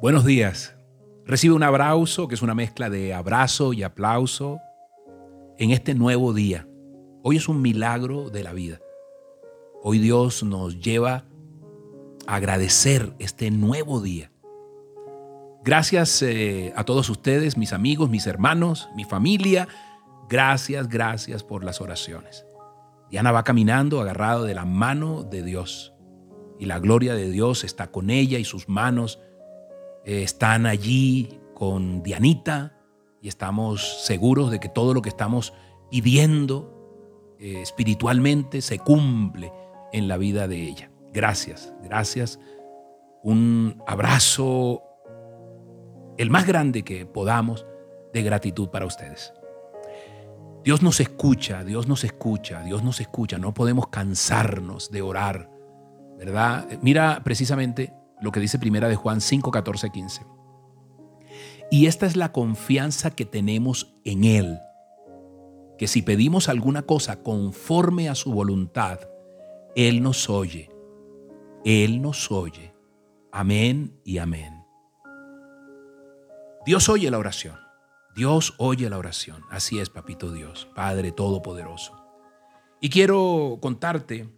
Buenos días. Recibe un abrazo que es una mezcla de abrazo y aplauso en este nuevo día. Hoy es un milagro de la vida. Hoy Dios nos lleva a agradecer este nuevo día. Gracias eh, a todos ustedes, mis amigos, mis hermanos, mi familia. Gracias, gracias por las oraciones. Diana va caminando agarrado de la mano de Dios y la gloria de Dios está con ella y sus manos eh, están allí con Dianita y estamos seguros de que todo lo que estamos pidiendo eh, espiritualmente se cumple en la vida de ella. Gracias, gracias. Un abrazo, el más grande que podamos, de gratitud para ustedes. Dios nos escucha, Dios nos escucha, Dios nos escucha. No podemos cansarnos de orar, ¿verdad? Mira precisamente lo que dice Primera de Juan 5, 14, 15. Y esta es la confianza que tenemos en Él, que si pedimos alguna cosa conforme a su voluntad, Él nos oye. Él nos oye. Amén y amén. Dios oye la oración. Dios oye la oración. Así es, papito Dios, Padre Todopoderoso. Y quiero contarte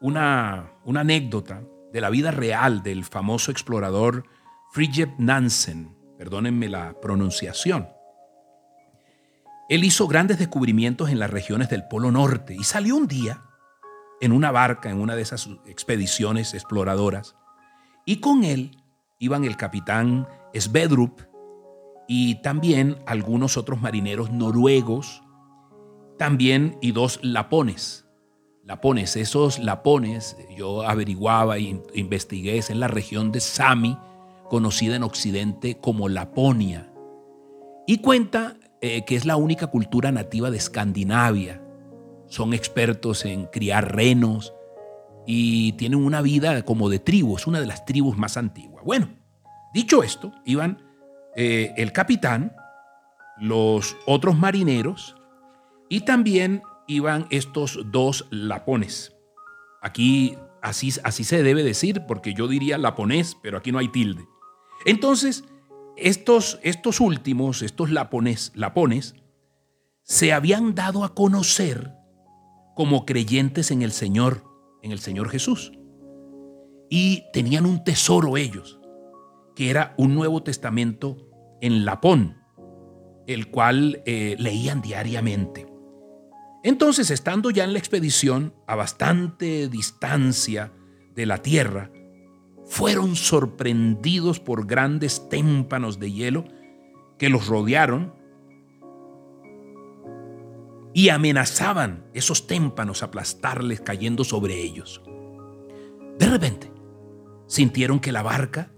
una, una anécdota de la vida real del famoso explorador Fridtjof Nansen, perdónenme la pronunciación. Él hizo grandes descubrimientos en las regiones del Polo Norte y salió un día en una barca, en una de esas expediciones exploradoras, y con él iban el capitán Svedrup y también algunos otros marineros noruegos, también y dos lapones lapones. Esos lapones, yo averiguaba e investigué, es en la región de Sami, conocida en Occidente como Laponia. Y cuenta eh, que es la única cultura nativa de Escandinavia. Son expertos en criar renos y tienen una vida como de tribu, es una de las tribus más antiguas. Bueno, dicho esto, iban eh, el capitán, los otros marineros y también iban estos dos lapones. Aquí así, así se debe decir, porque yo diría laponés, pero aquí no hay tilde. Entonces, estos, estos últimos, estos lapones, lapones, se habían dado a conocer como creyentes en el Señor, en el Señor Jesús. Y tenían un tesoro ellos, que era un Nuevo Testamento en lapón, el cual eh, leían diariamente. Entonces, estando ya en la expedición a bastante distancia de la Tierra, fueron sorprendidos por grandes témpanos de hielo que los rodearon y amenazaban esos témpanos aplastarles cayendo sobre ellos. De repente, sintieron que la barca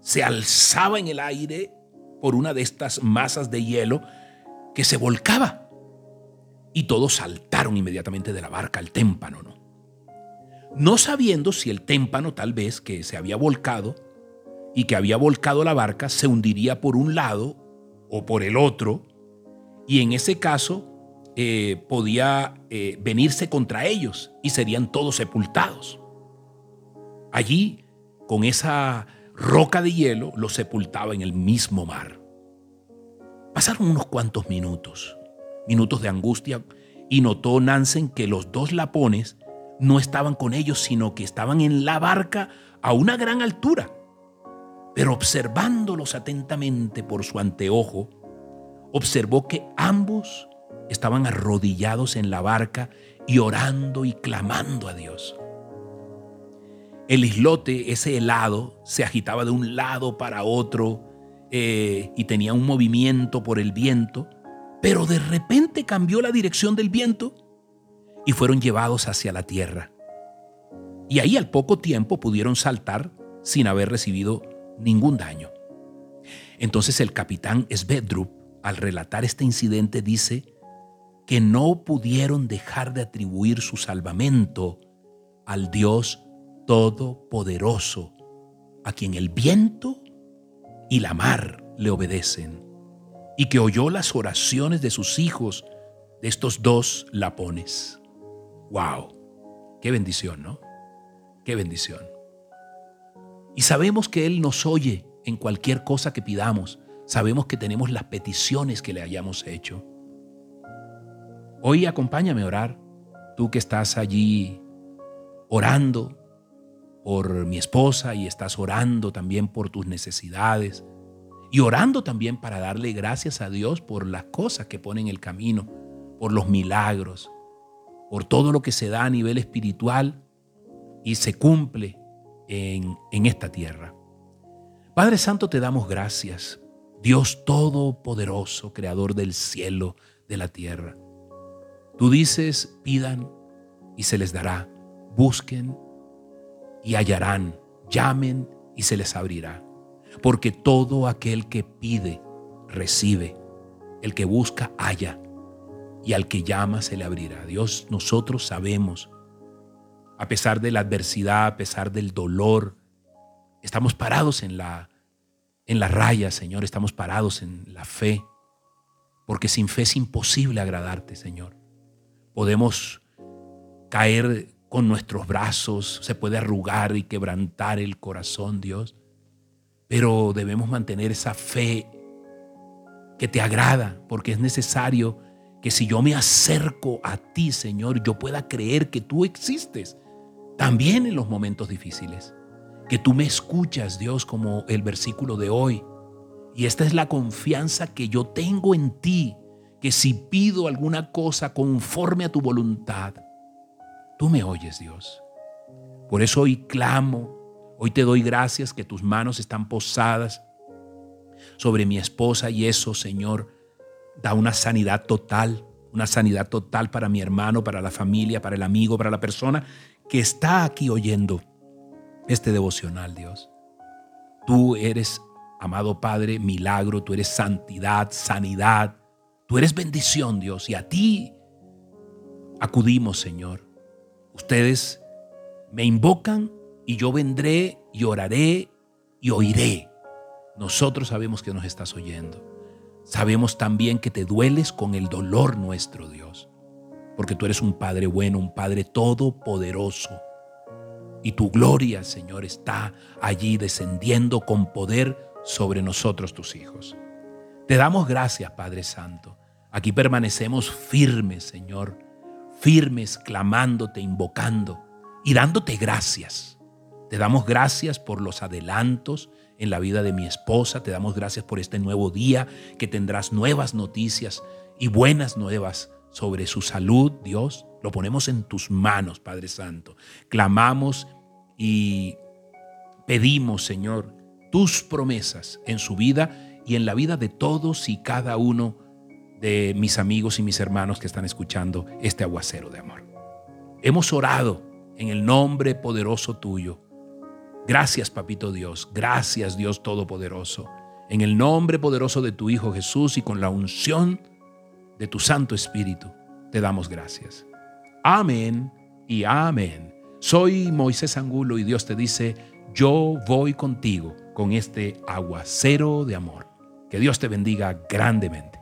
se alzaba en el aire por una de estas masas de hielo que se volcaba y todos saltaron inmediatamente de la barca al témpano, ¿no? No sabiendo si el témpano tal vez que se había volcado y que había volcado la barca se hundiría por un lado o por el otro, y en ese caso eh, podía eh, venirse contra ellos y serían todos sepultados. Allí, con esa roca de hielo, los sepultaba en el mismo mar. Pasaron unos cuantos minutos minutos de angustia y notó Nansen que los dos lapones no estaban con ellos, sino que estaban en la barca a una gran altura. Pero observándolos atentamente por su anteojo, observó que ambos estaban arrodillados en la barca y orando y clamando a Dios. El islote, ese helado, se agitaba de un lado para otro eh, y tenía un movimiento por el viento pero de repente cambió la dirección del viento y fueron llevados hacia la tierra. Y ahí al poco tiempo pudieron saltar sin haber recibido ningún daño. Entonces el capitán Svedrup, al relatar este incidente, dice que no pudieron dejar de atribuir su salvamento al Dios Todopoderoso, a quien el viento y la mar le obedecen y que oyó las oraciones de sus hijos, de estos dos lapones. ¡Wow! ¡Qué bendición, ¿no? ¡Qué bendición! Y sabemos que Él nos oye en cualquier cosa que pidamos, sabemos que tenemos las peticiones que le hayamos hecho. Hoy acompáñame a orar, tú que estás allí orando por mi esposa y estás orando también por tus necesidades y orando también para darle gracias a Dios por las cosas que pone en el camino, por los milagros, por todo lo que se da a nivel espiritual y se cumple en, en esta tierra. Padre Santo, te damos gracias, Dios Todopoderoso, Creador del cielo, de la tierra. Tú dices, pidan y se les dará, busquen y hallarán, llamen y se les abrirá. Porque todo aquel que pide, recibe, el que busca, halla, y al que llama se le abrirá. Dios, nosotros sabemos, a pesar de la adversidad, a pesar del dolor, estamos parados en la, en la raya, Señor, estamos parados en la fe, porque sin fe es imposible agradarte, Señor. Podemos caer con nuestros brazos, se puede arrugar y quebrantar el corazón, Dios, pero debemos mantener esa fe que te agrada, porque es necesario que si yo me acerco a ti, Señor, yo pueda creer que tú existes, también en los momentos difíciles, que tú me escuchas, Dios, como el versículo de hoy. Y esta es la confianza que yo tengo en ti, que si pido alguna cosa conforme a tu voluntad, tú me oyes, Dios. Por eso hoy clamo, hoy te doy gracias que tus manos están posadas sobre mi esposa y eso, Señor, da una sanidad total, una sanidad total para mi hermano, para la familia, para el amigo, para la persona que está aquí oyendo este devocional, Dios. Tú eres, amado Padre, milagro, tú eres santidad, sanidad, Tú eres bendición, Dios, y a ti acudimos, Señor. Ustedes me invocan y yo vendré y oraré y oiré. Nosotros sabemos que nos estás oyendo. Sabemos también que te dueles con el dolor nuestro, Dios, porque tú eres un Padre bueno, un Padre todopoderoso. Y tu gloria, Señor, está allí descendiendo con poder sobre nosotros, tus hijos. Te damos gracias, Padre Santo. Aquí permanecemos firmes, Señor, firmes, clamándote, invocando y dándote gracias. Te damos gracias por los adelantos en la vida de mi esposa. Te damos gracias por este nuevo día que tendrás nuevas noticias y buenas nuevas sobre su salud, Dios. Lo ponemos en tus manos, Padre Santo. Clamamos y pedimos, Señor, tus promesas en su vida y en la vida de todos y cada uno de mis amigos y mis hermanos que están escuchando este aguacero de amor. Hemos orado en el nombre poderoso tuyo. Gracias, Papito Dios. Gracias, Dios Todopoderoso. En el nombre poderoso de tu Hijo Jesús y con la unción de tu Santo Espíritu, te damos gracias. Amén y amén. Soy Moisés Angulo y Dios te dice, yo voy contigo con este aguacero de amor. Que Dios te bendiga grandemente.